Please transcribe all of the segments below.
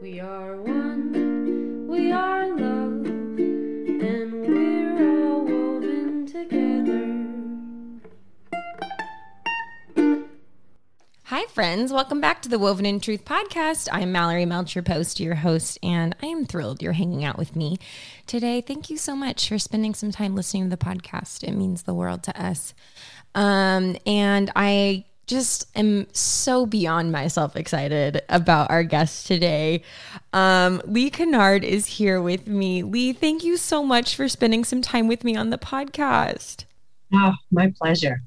We are one, we are love, and we're all woven together. Hi, friends. Welcome back to the Woven in Truth podcast. I'm Mallory Melcher Post, your host, and I am thrilled you're hanging out with me today. Thank you so much for spending some time listening to the podcast. It means the world to us. Um, and I just am so beyond myself excited about our guest today. Um, Lee Kennard is here with me. Lee, thank you so much for spending some time with me on the podcast. Oh, my pleasure.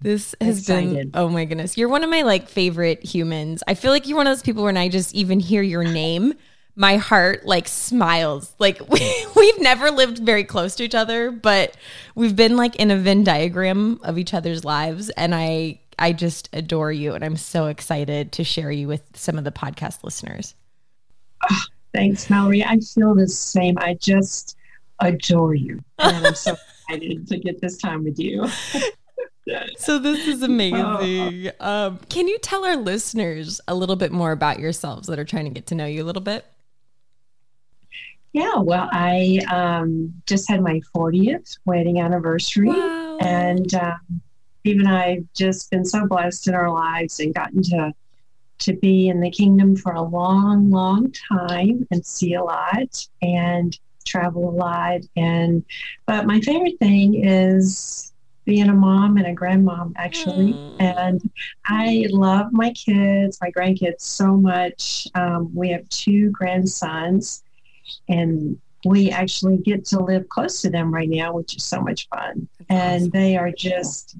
This has been oh my goodness. You're one of my like favorite humans. I feel like you're one of those people when I just even hear your name, my heart like smiles. Like we, we've never lived very close to each other, but we've been like in a Venn diagram of each other's lives and I I just adore you and I'm so excited to share you with some of the podcast listeners. Thanks, Mallory. I feel the same. I just adore you. And I'm so excited to get this time with you. So this is amazing. Um, can you tell our listeners a little bit more about yourselves that are trying to get to know you a little bit? Yeah, well, I um, just had my 40th wedding anniversary. Wow. And um, Steve and I have just been so blessed in our lives and gotten to to be in the kingdom for a long, long time and see a lot and travel a lot. And but my favorite thing is being a mom and a grandmom actually. Mm. And I love my kids, my grandkids so much. Um, we have two grandsons and we actually get to live close to them right now, which is so much fun. and they are just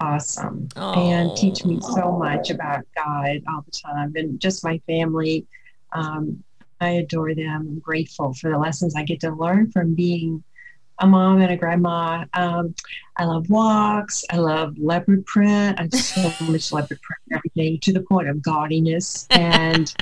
awesome and teach me so much about God all the time and just my family. Um, I adore them. I'm grateful for the lessons I get to learn from being a mom and a grandma. Um, I love walks. I love leopard print. I so much leopard print and everything to the point of gaudiness. And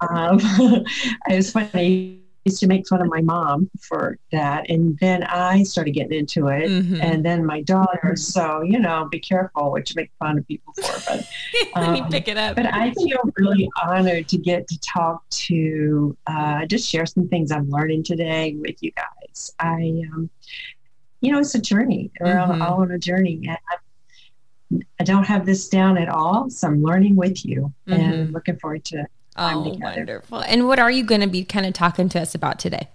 um, it was funny. Used to make fun of my mom for that. And then I started getting into it. Mhm. And then my daughter. So, you know, be careful what you make fun of people for. But Let me Um, pick it up. but I feel really honored to get to talk to, uh, just share some things I'm learning today with you guys. I, um, you know, it's a journey. We're all, Mhm. all on a journey. And I, I don't have this down at all. So I'm learning with you and Mhm. I'm looking forward to time oh, together. wonderful. And what are you going to be kind of talking to us about today?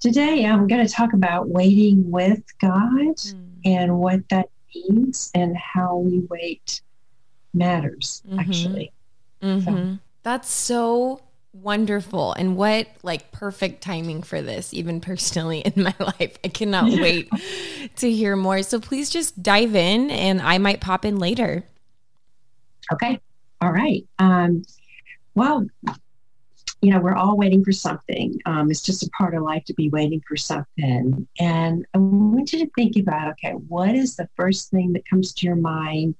Today, I'm going to talk about waiting with God Mm. and what that means and how we wait matters, Mhm. actually. Mhm. That's so wonderful. And what like perfect timing for this, even personally in my life. I cannot wait to hear more. So please just dive in and I might pop in later. Okay. All right. Um, well, you know, we're all waiting for something. Um, it's just a part of life to be waiting for something. And I want you to think about okay, what is the first thing that comes to your mind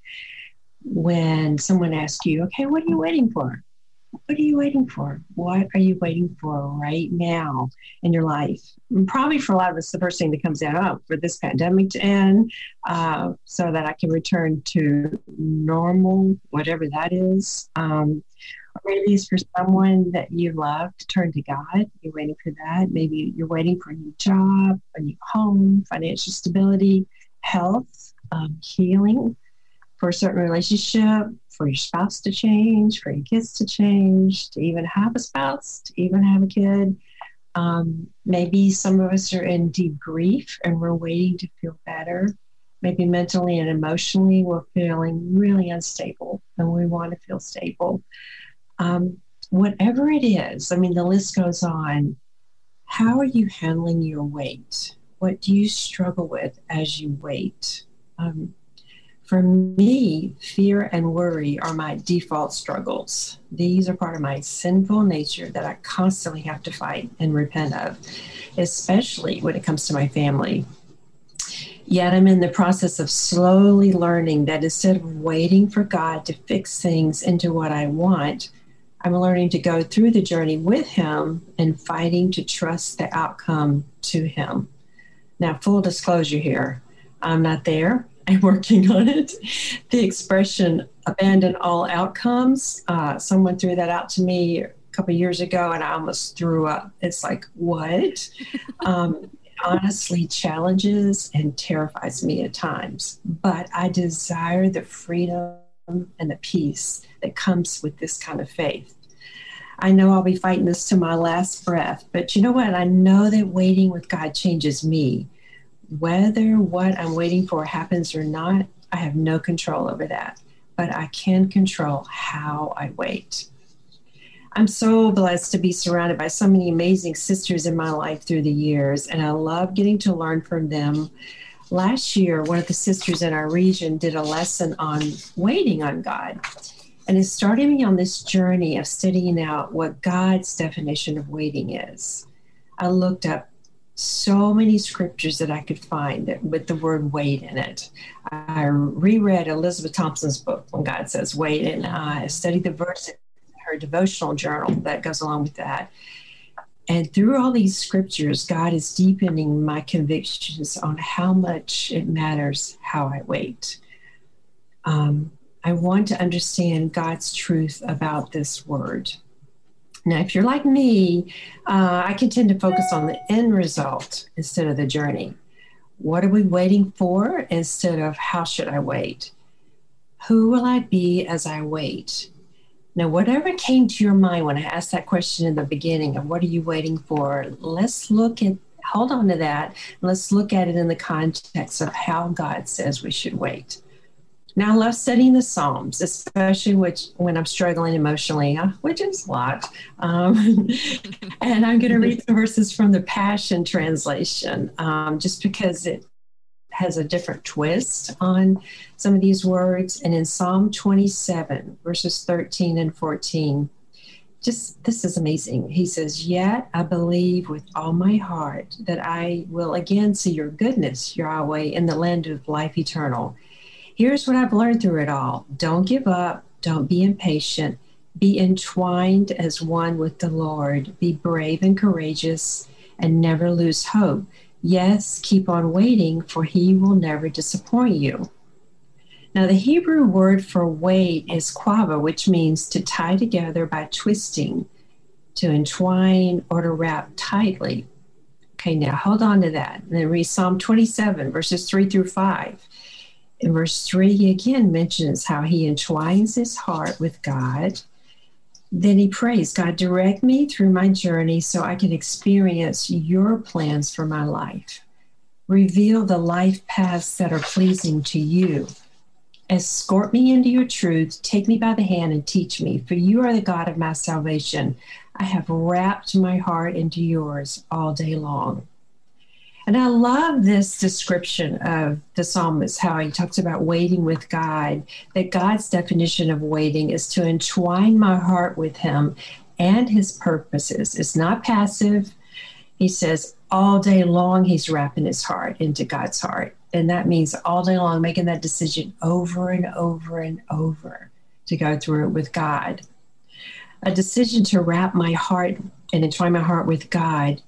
when someone asks you, okay, what are you waiting for? What are you waiting for? What are you waiting for right now in your life? And probably for a lot of us, the first thing that comes out, oh, for this pandemic to end, uh, so that I can return to normal, whatever that is. Um, it's for someone that you love to turn to God. You're waiting for that. Maybe you're waiting for a new job, a new home, financial stability, health, um, healing, for a certain relationship, for your spouse to change, for your kids to change, to even have a spouse, to even have a kid. Um, maybe some of us are in deep grief and we're waiting to feel better. Maybe mentally and emotionally, we're feeling really unstable and we want to feel stable. Um, whatever it is, I mean, the list goes on. How are you handling your wait? What do you struggle with as you wait? Um, for me, fear and worry are my default struggles. These are part of my sinful nature that I constantly have to fight and repent of, especially when it comes to my family. Yet I'm in the process of slowly learning that instead of waiting for God to fix things into what I want, I'm learning to go through the journey with Him and fighting to trust the outcome to Him. Now, full disclosure here I'm not there. I'm working on it. The expression abandon all outcomes. Uh, someone threw that out to me a couple years ago and I almost threw up. It's like, what? um, honestly challenges and terrifies me at times, but I desire the freedom and the peace that comes with this kind of faith. I know I'll be fighting this to my last breath, but you know what? I know that waiting with God changes me. Whether what I'm waiting for happens or not, I have no control over that, but I can control how I wait. I'm so blessed to be surrounded by so many amazing sisters in my life through the years, and I love getting to learn from them. Last year, one of the sisters in our region did a lesson on waiting on God. And it started me on this journey of studying out what God's definition of waiting is. I looked up so many scriptures that I could find that, with the word wait in it. I reread Elizabeth Thompson's book when God says wait, and I studied the verse in her devotional journal that goes along with that. And through all these scriptures, God is deepening my convictions on how much it matters how I wait. Um, I want to understand God's truth about this word. Now, if you're like me, uh, I can tend to focus on the end result instead of the journey. What are we waiting for instead of how should I wait? Who will I be as I wait? Now, whatever came to your mind when I asked that question in the beginning of what are you waiting for, let's look at, hold on to that. Let's look at it in the context of how God says we should wait. Now, I love studying the Psalms, especially which, when I'm struggling emotionally, uh, which is a lot. Um, and I'm going to read the verses from the Passion Translation um, just because it has a different twist on some of these words. And in Psalm 27, verses 13 and 14, just this is amazing. He says, Yet I believe with all my heart that I will again see your goodness, Yahweh, in the land of life eternal. Here's what I've learned through it all don't give up, don't be impatient, be entwined as one with the Lord, be brave and courageous, and never lose hope. Yes, keep on waiting, for he will never disappoint you. Now, the Hebrew word for wait is quava, which means to tie together by twisting, to entwine, or to wrap tightly. Okay, now hold on to that. And then read Psalm 27, verses 3 through 5. In verse 3, he again mentions how he entwines his heart with God. Then he prays, God, direct me through my journey so I can experience your plans for my life. Reveal the life paths that are pleasing to you. Escort me into your truth. Take me by the hand and teach me, for you are the God of my salvation. I have wrapped my heart into yours all day long. And I love this description of the psalmist, how he talks about waiting with God, that God's definition of waiting is to entwine my heart with him and his purposes. It's not passive. He says all day long, he's wrapping his heart into God's heart. And that means all day long, making that decision over and over and over to go through it with God. A decision to wrap my heart and entwine my heart with God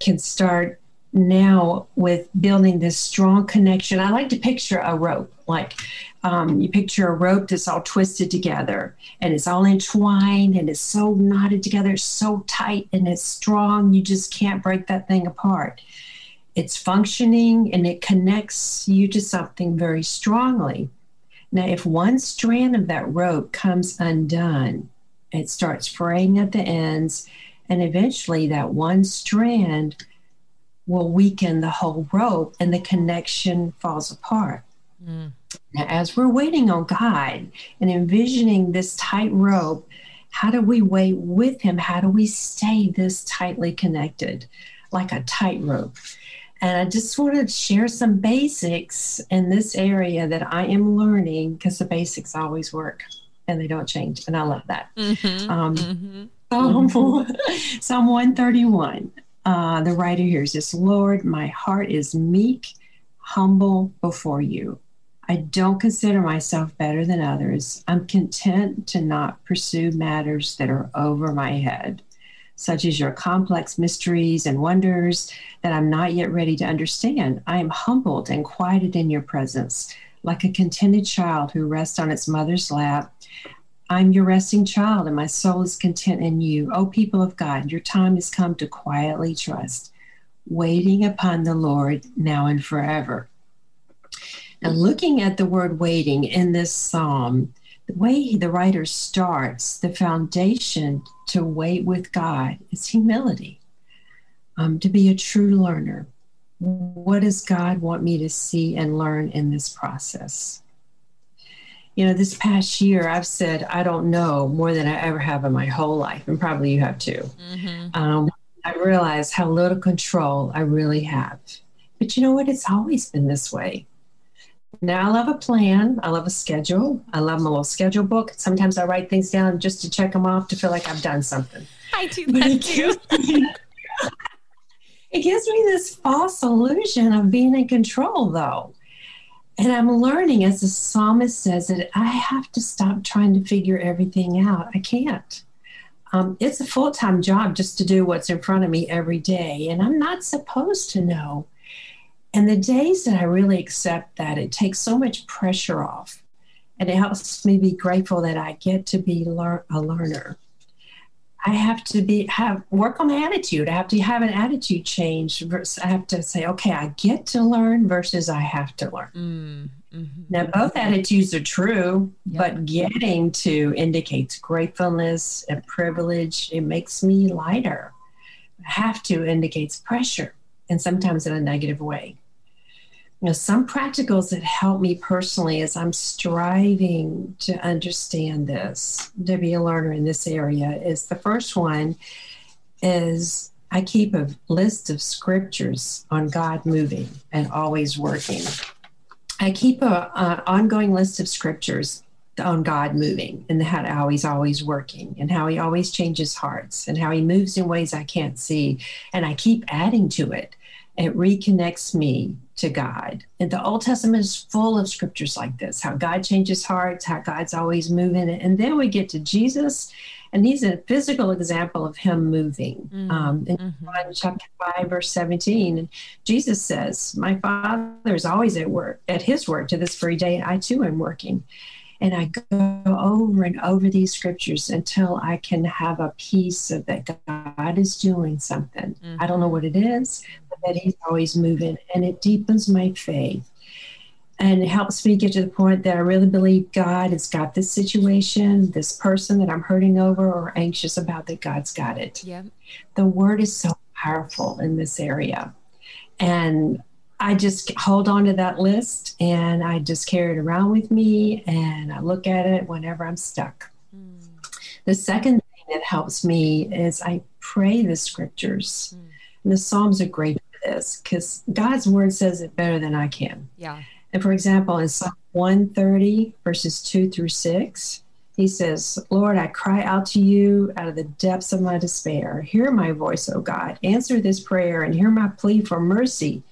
can start now with building this strong connection. I like to picture a rope, like um, you picture a rope that's all twisted together and it's all entwined and it's so knotted together, so tight and it's strong, you just can't break that thing apart. It's functioning and it connects you to something very strongly. Now, if one strand of that rope comes undone, it starts fraying at the ends, and eventually that one strand will weaken the whole rope and the connection falls apart. Mm. Now, as we're waiting on God and envisioning this tight rope, how do we wait with Him? How do we stay this tightly connected, like a tight rope? And I just want to share some basics in this area that I am learning because the basics always work and they don't change. And I love that. Mm-hmm, um, mm-hmm. Psalm, Psalm 131 uh, the writer here says, Lord, my heart is meek, humble before you. I don't consider myself better than others. I'm content to not pursue matters that are over my head, such as your complex mysteries and wonders that I'm not yet ready to understand. I am humbled and quieted in your presence. like a contented child who rests on its mother's lap. I'm your resting child, and my soul is content in you. O people of God, your time has come to quietly trust, waiting upon the Lord now and forever. Now, looking at the word waiting in this psalm, the way the writer starts, the foundation to wait with God is humility, um, to be a true learner. What does God want me to see and learn in this process? You know, this past year, I've said, I don't know more than I ever have in my whole life, and probably you have too. Mm-hmm. Um, I realize how little control I really have. But you know what? It's always been this way. Now I love a plan. I love a schedule. I love my little schedule book. Sometimes I write things down just to check them off to feel like I've done something. I do that too. it gives me this false illusion of being in control, though. And I'm learning, as the psalmist says, that I have to stop trying to figure everything out. I can't. Um, it's a full time job just to do what's in front of me every day. And I'm not supposed to know and the days that I really accept that, it takes so much pressure off. And it helps me be grateful that I get to be lear- a learner. I have to be have work on my attitude. I have to have an attitude change. Versus I have to say, okay, I get to learn versus I have to learn. Mm, mm-hmm. Now, both attitudes are true, yep. but getting to indicates gratefulness and privilege. It makes me lighter. Have to indicates pressure, and sometimes in a negative way you know, some practicals that help me personally as I'm striving to understand this, to be a learner in this area, is the first one is I keep a list of scriptures on God moving and always working. I keep a, a ongoing list of scriptures on God moving and how He's always working and how He always changes hearts and how He moves in ways I can't see. And I keep adding to it. It reconnects me to God. And the Old Testament is full of scriptures like this how God changes hearts, how God's always moving. And then we get to Jesus, and he's a physical example of him moving. Mm-hmm. Um, in mm-hmm. chapter 5, verse 17, and Jesus says, My Father is always at work, at his work to this very day. I too am working. And I go over and over these scriptures until I can have a peace of that God is doing something. Mm-hmm. I don't know what it is, but that he's always moving and it deepens my faith and it helps me get to the point that I really believe God has got this situation, this person that I'm hurting over or anxious about, that God's got it. Yeah. The word is so powerful in this area. And I just hold on to that list and I just carry it around with me and I look at it whenever I'm stuck. Mm. The second thing that helps me is I pray the scriptures. Mm. And the Psalms are great for this because God's word says it better than I can. Yeah. And for example, in Psalm 130, verses 2 through 6, he says, Lord, I cry out to you out of the depths of my despair. Hear my voice, O God. Answer this prayer and hear my plea for mercy.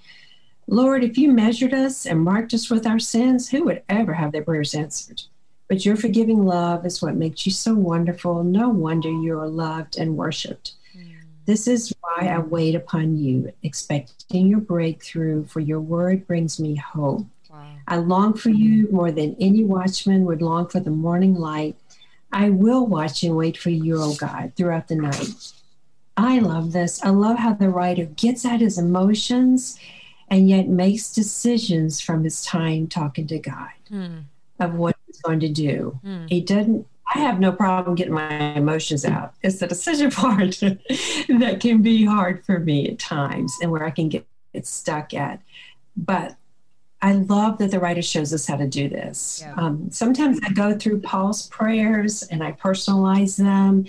Lord, if you measured us and marked us with our sins, who would ever have their prayers answered? But your forgiving love is what makes you so wonderful. No wonder you are loved and worshiped. Hmm. This is why I wait upon you, expecting your breakthrough, for your word brings me hope. Wow. I long for you more than any watchman would long for the morning light. I will watch and wait for you, O God, throughout the night. I love this. I love how the writer gets at his emotions and yet makes decisions from his time talking to God mm. of what he's going to do. Mm. He doesn't I have no problem getting my emotions out. It's the decision part that can be hard for me at times and where I can get, stuck at. But I love that the writer shows us how to do this. Yeah. Um, sometimes I go through Paul's prayers and I personalize them.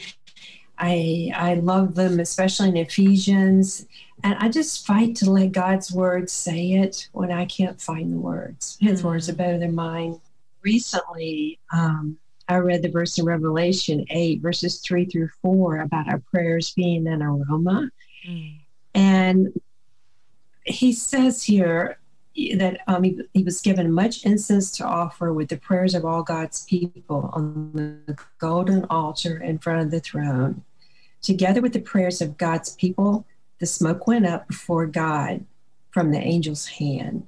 I I love them, especially in Ephesians. And I just fight to let God's words say it when I can't find the words. His mm-hmm. words are better than mine. Recently, um, I read the verse in Revelation 8, verses 3 through 4, about our prayers being an aroma. Mm. And he says here that um, he, he, was given much incense to offer with the prayers of all God's people on the golden altar in front of the throne. Together with the prayers of God's people, the smoke went up before God from the angel's hand.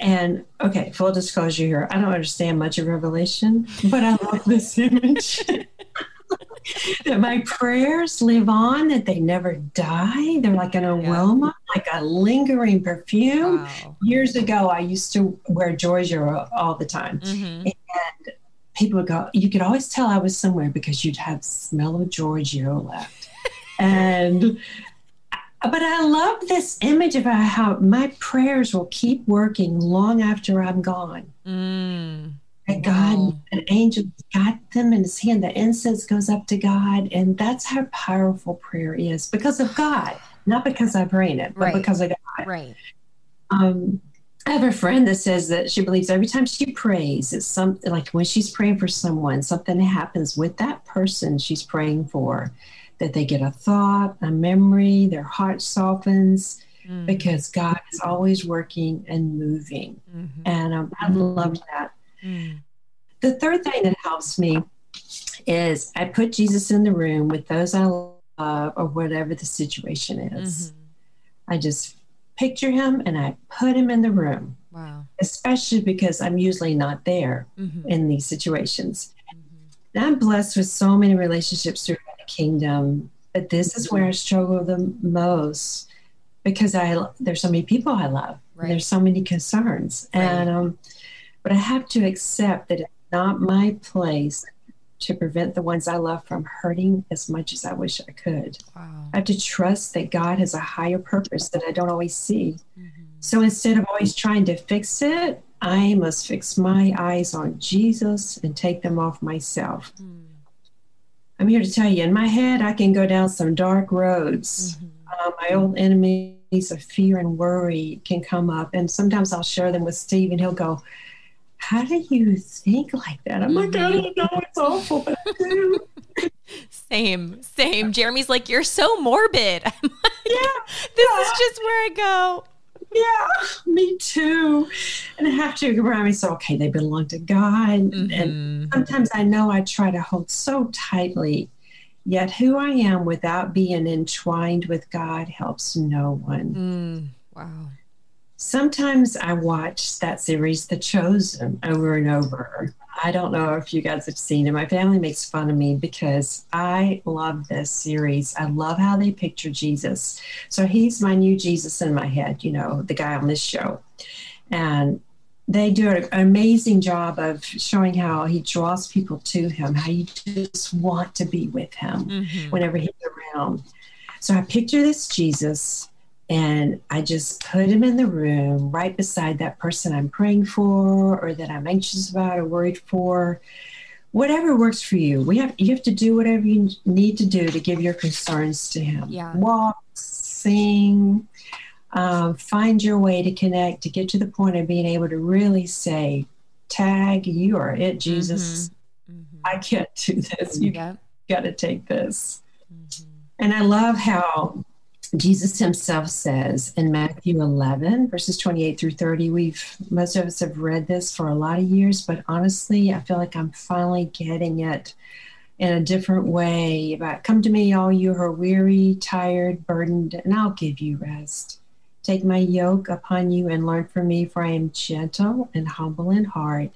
And okay, full disclosure here, I don't understand much of Revelation, but I love this image. that my prayers live on, that they never die. They're like an aroma, like a lingering perfume. Wow. Years ago, I used to wear Giorgio all the time. Mhm. And people would go, you could always tell I was somewhere because you'd have smell of Giorgio left. and but I love this image of how my prayers will keep working long after I'm gone. Mm. That God, Wow. an angel got them in his hand. The incense goes up to God, and that's how powerful prayer is because of God, not because I prayed it, but Right. because of God. Right. Um, I have a friend that says that she believes every time she prays, it's something like when she's praying for someone, something happens with that person she's praying for, that they get a thought, a memory, their heart softens Mm. because God is always working and moving. Mhm. And um, I loved that. Mm. The third thing that helps me is I put Jesus in the room with those I love or whatever the situation is. Mhm. I just picture him and I put him in the room, Wow. especially because I'm usually not there Mhm. in these situations. Mhm. And I'm blessed with so many relationships throughout the kingdom, but this is where I struggle the most because I there's so many people I love. Right. There's so many concerns, Right. and um, but I have to accept that it's not my place to prevent the ones I love from hurting as much as I wish I could. Wow. I have to trust that God has a higher purpose that I don't always see. Mhm. So instead of always trying to fix it, I must fix my eyes on Jesus and take them off myself. Mm. I'm here to tell you, in my head, I can go down some dark roads. Mhm. Uh, my old enemies of fear and worry can come up, and sometimes I'll share them with Steve, and he'll go, "How do you think like that?" I'm like, "I don't know, it's awful, but I do." Same, same. Jeremy's like, you're so morbid. I'm like, yeah, this is just where I go. Yeah, me too. And I have to remind myself, okay, they belong to God, and Mhm. sometimes I know I try to hold so tightly, yet who I am without being entwined with God helps no one. Mm. Wow. Sometimes I watch that series, The Chosen, over and over. I don't know if you guys have seen it. My family makes fun of me because I love this series. I love how they picture Jesus. So he's my new Jesus in my head, you know, the guy on this show. And they do an amazing job of showing how he draws people to him, how you just want to be with him Mhm. whenever he's around. So I picture this Jesus and I just put him in the room right beside that person I'm praying for or that I'm anxious about or worried for. Whatever works for you. We have you have to do whatever you need to do to give your concerns to him. Yeah. Walk, sing, um, find your way to connect to get to the point of being able to really say, Tag, you are it, Jesus. Mhm. I can't do this. You Yep. got to take this. Mhm. And I love how Jesus himself says in Matthew 11, verses 28 through 30, we've, most of us have read this for a lot of years, but honestly, I feel like I'm finally getting it in a different way about come to me, all you who are weary, tired, burdened, and I'll give you rest. Take my yoke upon you and learn from me, for I am gentle and humble in heart,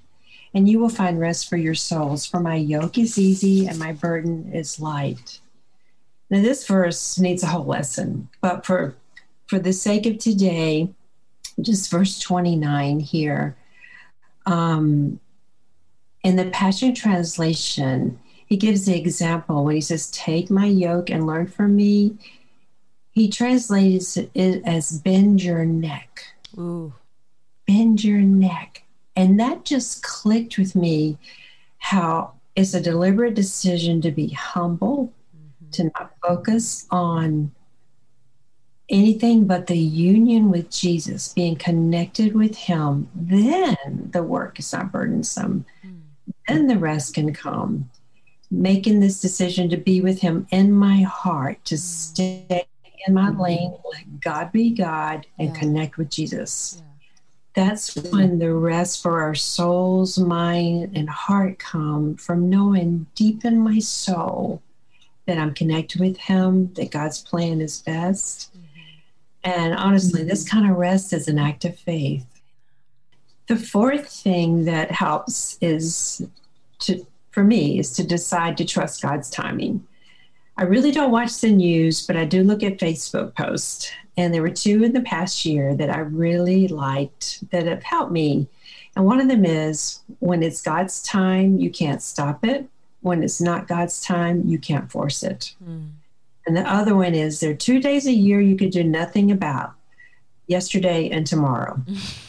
and you will find rest for your souls. For my yoke is easy and my burden is light. Now, this verse needs a whole lesson, but for for the sake of today, just verse 29 here. Um, in the Passion Translation, he gives the example when he says, Take my yoke and learn from me. He translates it as bend your neck Ooh. bend your neck. And that just clicked with me how it's a deliberate decision to be humble, to not focus on anything but the union with Jesus, being connected with Him. Then the work is not burdensome. Mm. Then the rest can come. Making this decision to be with Him in my heart, to stay in my lane, let God be God, and Yeah. connect with Jesus Yeah. that's when the rest for our souls, mind, and heart come from knowing deep in my soul that I'm connected with Him, that God's plan is best. And honestly, mm-hmm. this kind of rest is an act of faith. The fourth thing that helps is to, for me, is to decide to trust God's timing. I really don't watch the news, but I do look at Facebook posts. And there were two in the past year that I really liked that have helped me. And one of them is when it's God's time, you can't stop it. When it's not God's time, you can't force it. Mm. And the other one is there are two days a year you could do nothing about yesterday and tomorrow.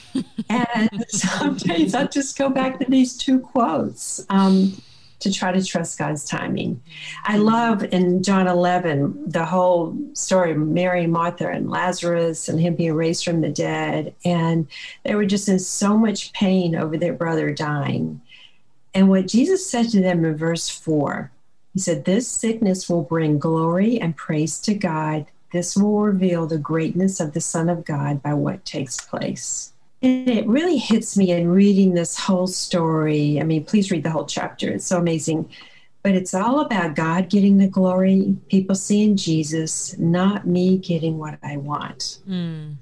and sometimes I just go back to these two quotes um, to try to trust God's timing. I love in John 11 the whole story of Mary, Martha, and Lazarus, and him being raised from the dead. And they were just in so much pain over their brother dying. And what Jesus said to them in verse 4, he said, This sickness will bring glory and praise to God. This will reveal the greatness of the Son of God by what takes place. And it really hits me in reading this whole story. I mean, please read the whole chapter, it's so amazing. But it's all about God getting the glory, people seeing Jesus, not me getting what I want. Mm.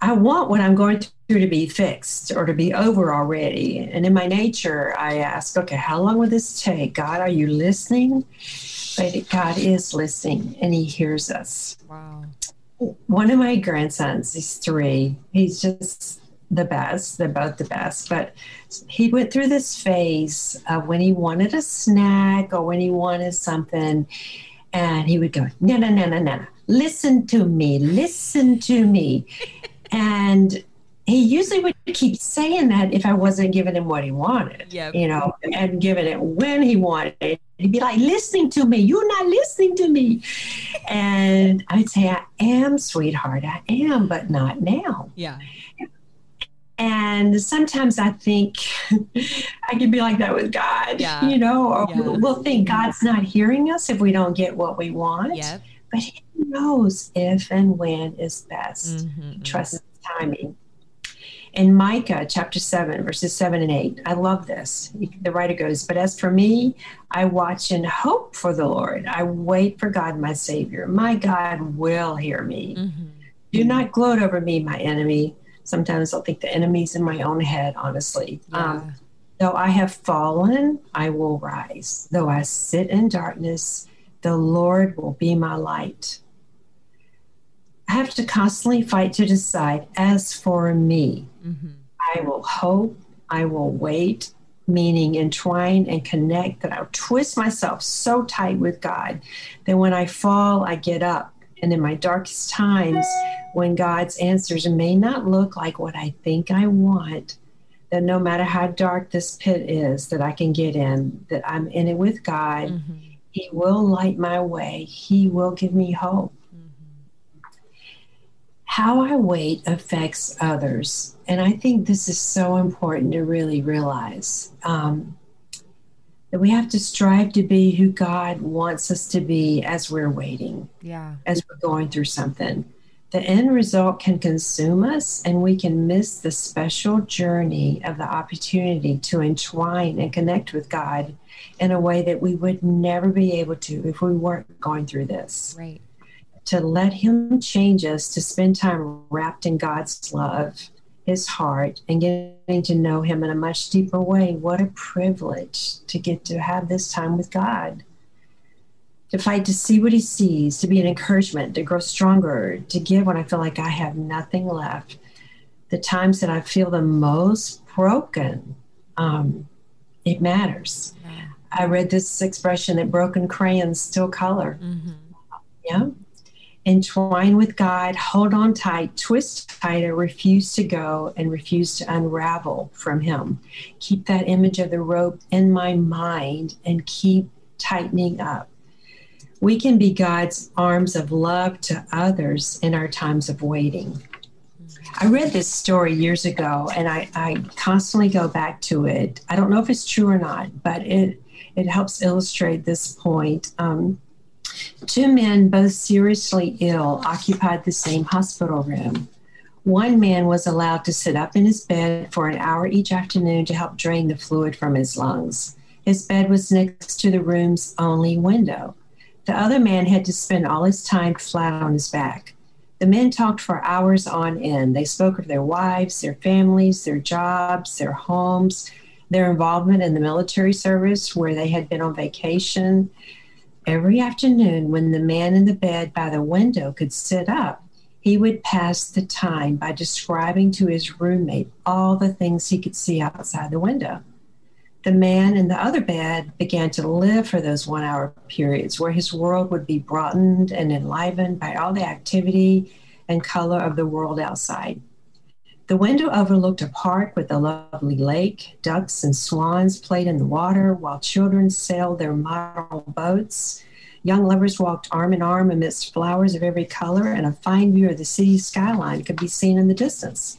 I want what I'm going through to be fixed or to be over already. And in my nature, I ask, okay, how long will this take? God, are you listening? But God is listening and He hears us. Wow. One of my grandsons, he's three, he's just the best. They're both the best. But he went through this phase of when he wanted a snack or when he wanted something, and he would go, no, no, no, no, no. Listen to me. Listen to me. and he usually would keep saying that if I wasn't giving him what he wanted, yep. you know, and giving it when he wanted. He'd be like, listening to me. You're not listening to me. And I'd say, I am, sweetheart. I am, but not now. Yeah. And sometimes I think I could be like that with God, yeah. you know, or yeah. we'll think God's not hearing us if we don't get what we want. Yep. But He knows if and when is best. Mm-hmm, Trust. Timing. In Micah chapter 7, verses 7 and 8, I love this. The writer goes, But as for me, I watch and hope for the Lord. I wait for God, my Savior. My God will hear me. Mm-hmm. Do not gloat over me, my enemy Sometimes I'll think the enemy's in my own head, honestly. Yeah. Um, though I have fallen, I will rise. Though I sit in darkness, the Lord will be my light. I have to constantly fight to decide as for me, mm-hmm. I will hope, I will wait, meaning entwine and connect that I'll twist myself so tight with God that when I fall, I get up. And in my darkest times, when God's answers may not look like what I think I want, that no matter how dark this pit is that I can get in, that I'm in it with God, mm-hmm. He will light my way, He will give me hope. How I wait affects others. And I think this is so important to really realize um, that we have to strive to be who God wants us to be as we're waiting, yeah. as we're going through something the end result can consume us and we can miss the special journey of the opportunity to entwine and connect with God in a way that we would never be able to if we weren't going through this. Right. To let Him change us, to spend time wrapped in God's love, His heart, and getting to know Him in a much deeper way. What a privilege to get to have this time with God to fight to see what he sees, to be an encouragement, to grow stronger, to give when I feel like I have nothing left. The times that I feel the most broken, um, it matters. Yeah. I read this expression that broken crayons still color. Mm-hmm. Yeah. Entwine with God, hold on tight, twist tighter, refuse to go, and refuse to unravel from Him. Keep that image of the rope in my mind and keep tightening up we can be God's arms of love to others in our times of waiting. I read this story years ago and I, I constantly go back to it. I don't know if it's true or not, but it, it helps illustrate this point. Um, two men, both seriously ill, occupied the same hospital room. One man was allowed to sit up in his bed for an hour each afternoon to help drain the fluid from his lungs. His bed was next to the room's only window. The other man had to spend all his time flat on his back. The men talked for hours on end. They spoke of their wives, their families, their jobs, their homes, their involvement in the military service where they had been on vacation. Every afternoon, when the man in the bed by the window could sit up, he would pass the time by describing to his roommate all the things he could see outside the window. The man in the other bed began to live for those one hour periods where his world would be broadened and enlivened by all the activity and color of the world outside. The window overlooked a park with a lovely lake. Ducks and swans played in the water while children sailed their model boats. Young lovers walked arm in arm amidst flowers of every color, and a fine view of the city skyline could be seen in the distance.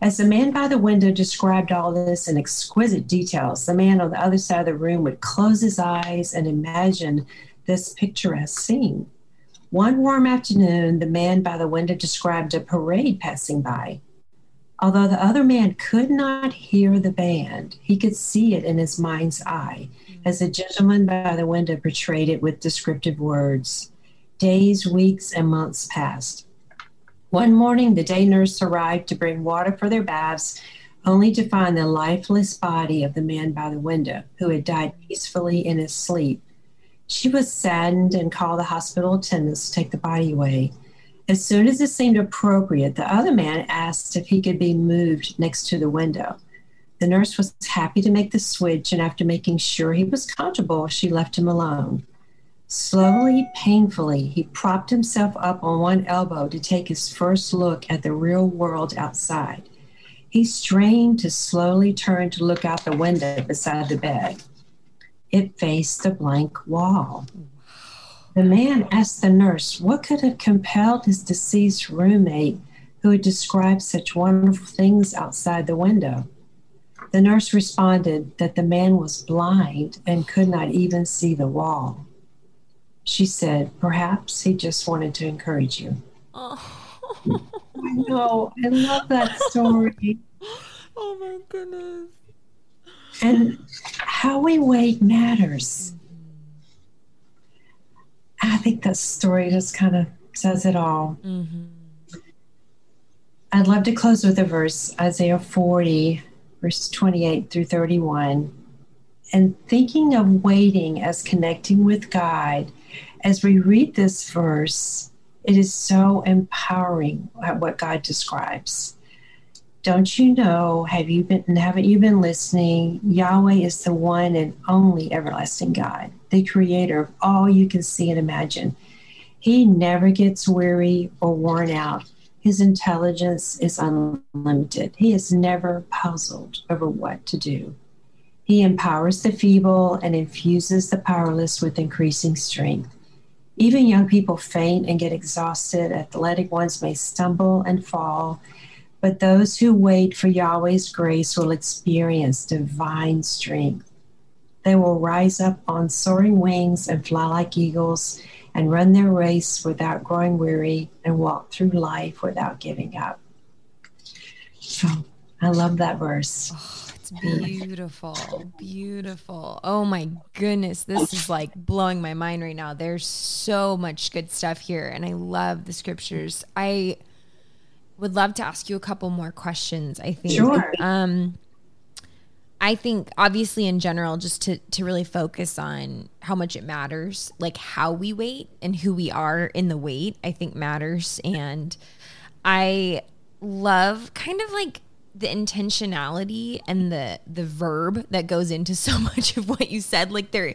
As the man by the window described all this in exquisite details, the man on the other side of the room would close his eyes and imagine this picturesque scene. One warm afternoon, the man by the window described a parade passing by. Although the other man could not hear the band, he could see it in his mind's eye as the gentleman by the window portrayed it with descriptive words. Days, weeks, and months passed. One morning, the day nurse arrived to bring water for their baths, only to find the lifeless body of the man by the window, who had died peacefully in his sleep. She was saddened and called the hospital attendants to take the body away. As soon as it seemed appropriate, the other man asked if he could be moved next to the window. The nurse was happy to make the switch, and after making sure he was comfortable, she left him alone. Slowly, painfully, he propped himself up on one elbow to take his first look at the real world outside. He strained to slowly turn to look out the window beside the bed. It faced a blank wall. The man asked the nurse what could have compelled his deceased roommate, who had described such wonderful things outside the window. The nurse responded that the man was blind and could not even see the wall. She said, Perhaps he just wanted to encourage you. Oh. I know. I love that story. oh my goodness. And how we wait matters. I think that story just kind of says it all. Mm-hmm. I'd love to close with a verse, Isaiah 40, verse 28 through 31. And thinking of waiting as connecting with God, as we read this verse, it is so empowering what God describes. Don't you know? Have you been? Haven't you been listening? Yahweh is the one and only everlasting God, the Creator of all you can see and imagine. He never gets weary or worn out. His intelligence is unlimited. He is never puzzled over what to do. He empowers the feeble and infuses the powerless with increasing strength. Even young people faint and get exhausted. Athletic ones may stumble and fall but those who wait for Yahweh's grace will experience divine strength. They will rise up on soaring wings and fly like eagles and run their race without growing weary and walk through life without giving up. So I love that verse. Oh, it's beautiful. Beautiful. Oh my goodness. This is like blowing my mind right now. There's so much good stuff here. And I love the scriptures. I would love to ask you a couple more questions. I think. Sure. Um, I think obviously in general, just to to really focus on how much it matters, like how we wait and who we are in the wait, I think matters. And I love kind of like the intentionality and the the verb that goes into so much of what you said. Like there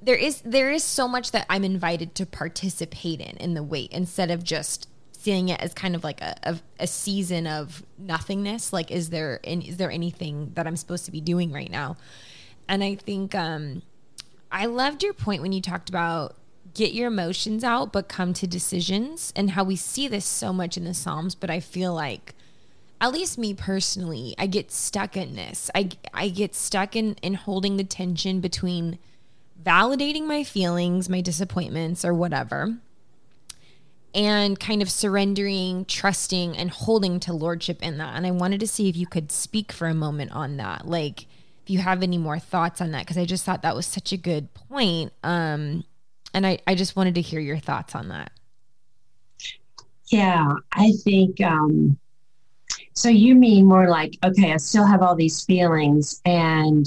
there is there is so much that I'm invited to participate in in the wait instead of just seeing it as kind of like a, a, a season of nothingness. Like, is there is there anything that I'm supposed to be doing right now? And I think um, I loved your point when you talked about get your emotions out, but come to decisions, and how we see this so much in the Psalms. But I feel like at least me personally, I get stuck in this. I I get stuck in in holding the tension between validating my feelings, my disappointments, or whatever, and kind of surrendering, trusting, and holding to lordship in that. And I wanted to see if you could speak for a moment on that. Like, if you have any more thoughts on that, because I just thought that was such a good point. Um, and I, I just wanted to hear your thoughts on that. Yeah, I think um so you mean more like okay, I still have all these feelings and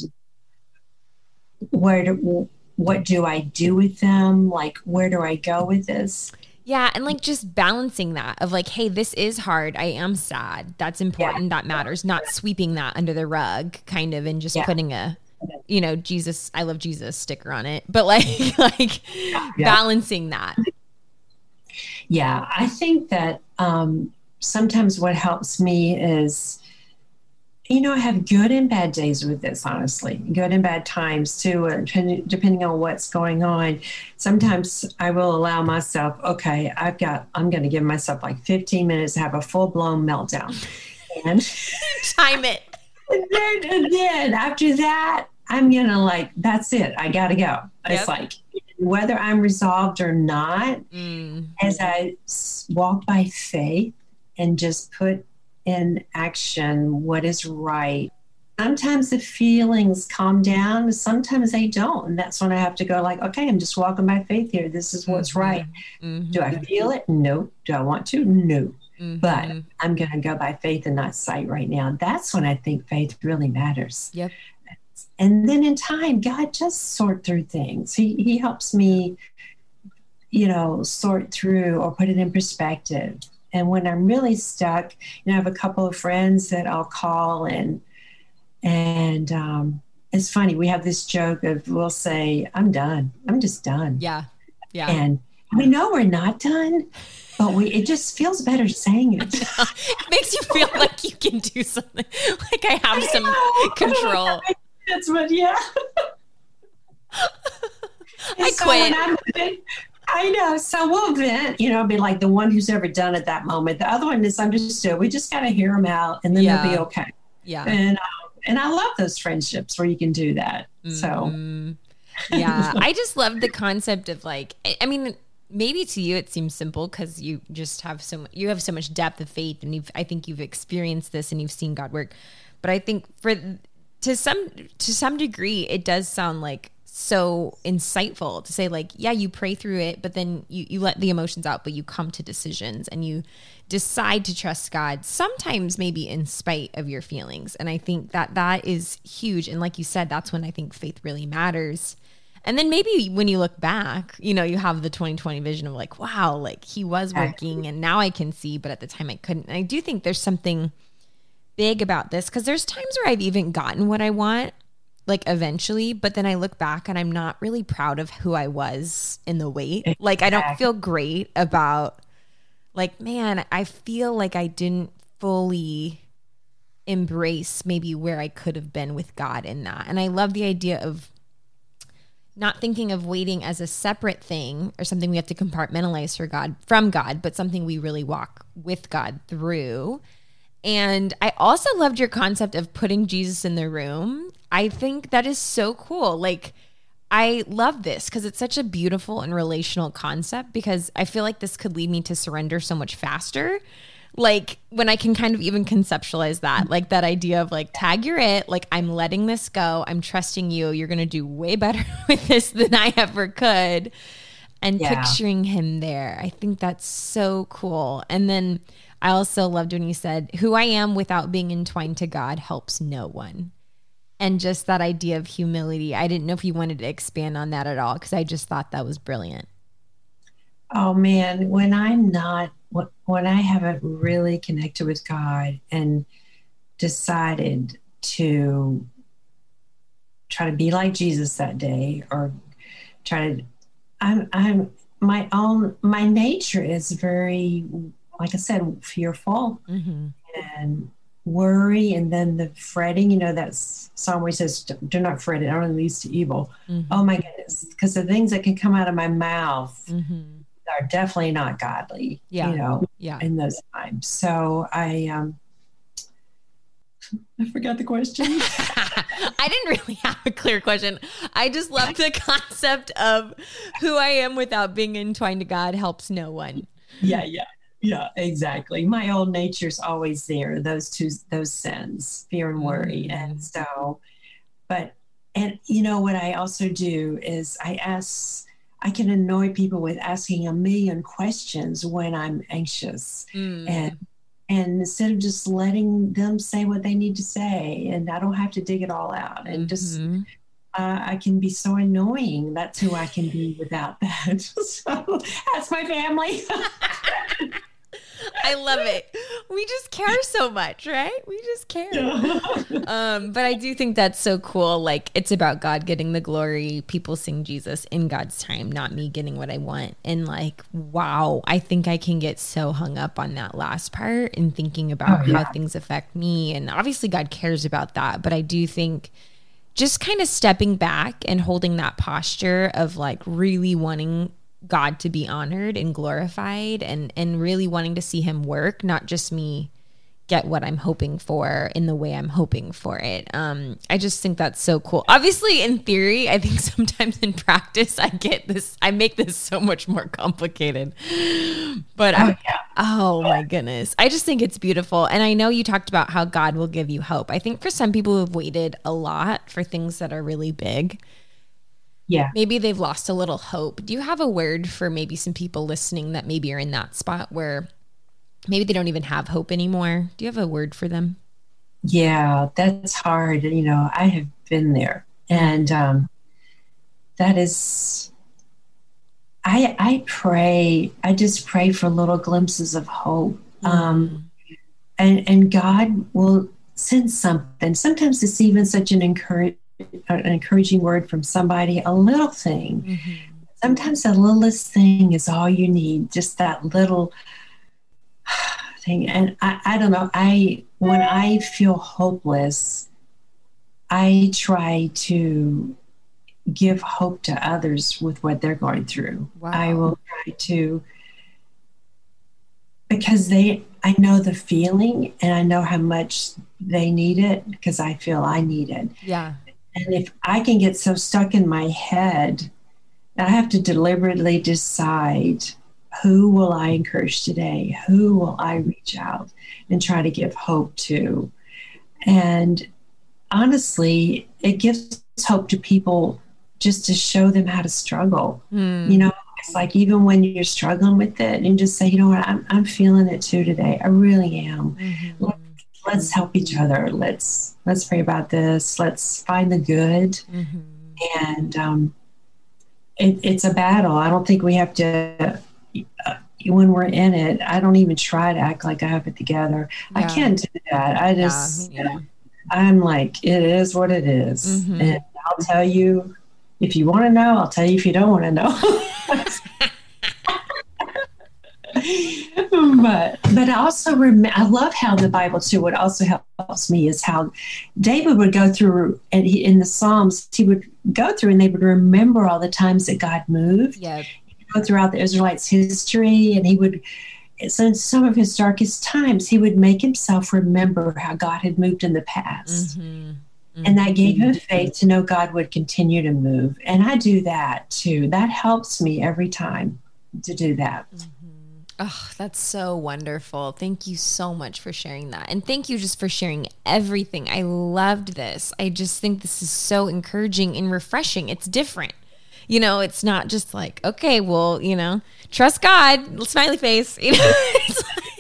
where do what do I do with them? Like where do I go with this? Yeah, and like just balancing that of like, hey, this is hard. I am sad. That's important. Yeah. That matters. Not sweeping that under the rug, kind of, and just yeah. putting a, you know, Jesus, I love Jesus sticker on it. But like, like balancing that. Yeah, I think that um, sometimes what helps me is you know, I have good and bad days with this, honestly, good and bad times too, uh, depending on what's going on. Sometimes I will allow myself, okay, I've got, I'm going to give myself like 15 minutes to have a full blown meltdown. And time it. And then, and then after that, I'm going to like, that's it. I got to go. Yep. It's like, whether I'm resolved or not, mm. as I walk by faith and just put in action what is right. Sometimes the feelings calm down, sometimes they don't. And that's when I have to go, like, okay, I'm just walking by faith here. This is what's mm-hmm. right. Mm-hmm. Do I feel it? No. Do I want to? No. Mm-hmm. But I'm going to go by faith and not sight right now. That's when I think faith really matters. Yep. And then in time, God just sort through things. He, he helps me, you know, sort through or put it in perspective. And when I'm really stuck, you know, I have a couple of friends that I'll call and and um, it's funny. We have this joke of we'll say, "I'm done. I'm just done." Yeah, yeah. And we know we're not done, but we it just feels better saying it. it makes you feel like you can do something, like I have some control. That's what, yeah. I so quit. I know. So we'll vent, you know, be like the one who's ever done at that moment. The other one is understood. We just got to hear them out and then yeah. they'll be okay. Yeah. And, um, and I love those friendships where you can do that. Mm-hmm. So, yeah, I just love the concept of like, I mean, maybe to you it seems simple because you just have so you have so much depth of faith and you've, I think you've experienced this and you've seen God work. But I think for to some to some degree it does sound like so insightful to say like yeah you pray through it but then you you let the emotions out but you come to decisions and you decide to trust God sometimes maybe in spite of your feelings. And I think that that is huge. And like you said that's when I think faith really matters. And then maybe when you look back you know you have the 2020 vision of like wow like he was working and now I can see but at the time I couldn't. And I do think there's something big about this because there's times where I've even gotten what I want like eventually, but then I look back and I'm not really proud of who I was in the wait. Like I don't feel great about like man, I feel like I didn't fully embrace maybe where I could have been with God in that. And I love the idea of not thinking of waiting as a separate thing or something we have to compartmentalize for God from God, but something we really walk with God through. And I also loved your concept of putting Jesus in the room I think that is so cool. Like, I love this because it's such a beautiful and relational concept because I feel like this could lead me to surrender so much faster. Like when I can kind of even conceptualize that, like that idea of like, tag you're it, like I'm letting this go. I'm trusting you. You're going to do way better with this than I ever could. And yeah. picturing him there. I think that's so cool. And then I also loved when you said, Who I am without being entwined to God helps no one and just that idea of humility. I didn't know if you wanted to expand on that at all because I just thought that was brilliant. Oh man, when I'm not when I haven't really connected with God and decided to try to be like Jesus that day or try to I'm I'm my own my nature is very like I said fearful mm-hmm. and worry and then the fretting you know that song where he says do not fret it only leads to evil mm-hmm. oh my goodness because the things that can come out of my mouth mm-hmm. are definitely not godly yeah you know yeah in those times so i um I forgot the question. I didn't really have a clear question. I just love the concept of who I am without being entwined to God helps no one. Yeah, yeah yeah exactly my old nature's always there those two those sins fear and worry mm-hmm. and so but and you know what i also do is i ask I can annoy people with asking a million questions when I'm anxious. Mm. And and instead of just letting them say what they need to say, and I don't have to dig it all out, and just Mhm. uh, I can be so annoying. That's who I can be without that. so that's my family. I love it. We just care so much, right? We just care. Um, but I do think that's so cool. Like it's about God getting the glory. People sing Jesus in God's time, not me getting what I want. And like, wow, I think I can get so hung up on that last part and thinking about Oh, yeah. how things affect me. And obviously, God cares about that. But I do think just kind of stepping back and holding that posture of like really wanting God to be honored and glorified and and really wanting to see him work, not just me get what I'm hoping for in the way I'm hoping for it. Um, I just think that's so cool. Obviously, in theory, I think sometimes in practice, I get this, I make this so much more complicated. But Oh, yeah. oh my goodness, I just think it's beautiful. And I know you talked about how God will give you hope. I think for some people who have waited a lot for things that are really big, Yeah. maybe they've lost a little hope. Do you have a word for maybe some people listening that maybe are in that spot where maybe they don't even have hope anymore? Do you have a word for them? Yeah, that's hard. You know, I have been there. And um, that is, I, I pray, I just pray for little glimpses of hope. Um, and, and God will send something. Sometimes it's even such an, encourage, an encouraging word from somebody, a little thing. Mhm. Sometimes the littlest thing is all you need, just that little thing. And I, I don't know, I when I feel hopeless, I try to give hope to others with what they're going through. Wow. I will try to because they I know the feeling and I know how much they need it because I feel I need it. Yeah. And if I can get so stuck in my head, I have to deliberately decide who will I encourage today? Who will I reach out and try to give hope to? And honestly, it gives hope to people just to show them how to struggle. Hmm. You know, it's like even when you're struggling with it, and just say, you know what, I'm, I'm feeling it too today. I really am Mhm. Let's help each other let's let's pray about this let's find the good Mhm. and um, it, it's a battle i don't think we have to uh, when we're in it i don't even try to act like i have it together i can't do that i Yeah, just neither. i'm like it is what it is. Mhm. and i'll tell you if you want to know i'll tell you if you don't want to know but but also rem- I love how the Bible too. What also helps me is how David would go through and he, in the Psalms he would go through and they would remember all the times that God moved. Yeah. Go throughout the Israelites' history, and he would. So in some of his darkest times, he would make himself remember how God had moved in the past. Mhm. And that gave him faith to know God would continue to move. And I do that too. That helps me every time to do that. Oh, that's so wonderful. Thank you so much for sharing that. And thank you just for sharing everything. I loved this. I just think this is so encouraging and refreshing. It's different. You know, it's not just like, okay, well, you know, trust God, smiley face. You know, it's like,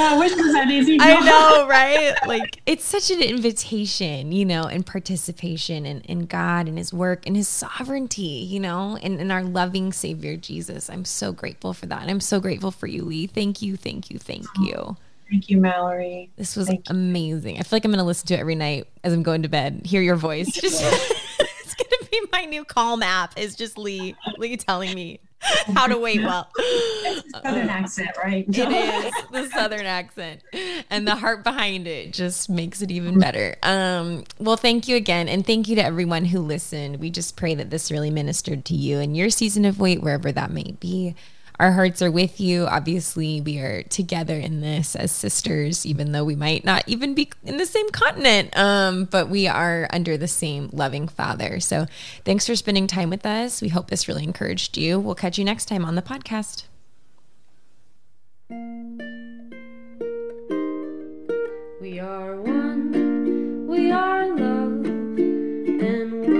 Yeah, I wish it was that easy. I know, right? Like it's such an invitation, you know, and participation in, in God and his work and his sovereignty, you know, and, and our loving Savior Jesus. I'm so grateful for that. And I'm so grateful for you, Lee. Thank you, thank you, thank you. Thank you, Mallory. This was Thank you. amazing. I feel like I'm gonna listen to it every night as I'm going to bed. Hear your voice. Just it's gonna be my new calm app is just Lee Lee telling me how to wait well. Southern accent, right? It is the southern accent and the heart behind it just makes it even better. Um, well, thank you again, and thank you to everyone who listened. We just pray that this really ministered to you in your season of wait, wherever that may be. Our hearts are with you. Obviously, we are together in this as sisters, even though we might not even be in the same continent, um, but we are under the same loving Father. So thanks for spending time with us. We hope this really encouraged you. We'll catch you next time on the podcast. We are one, we are love, and one.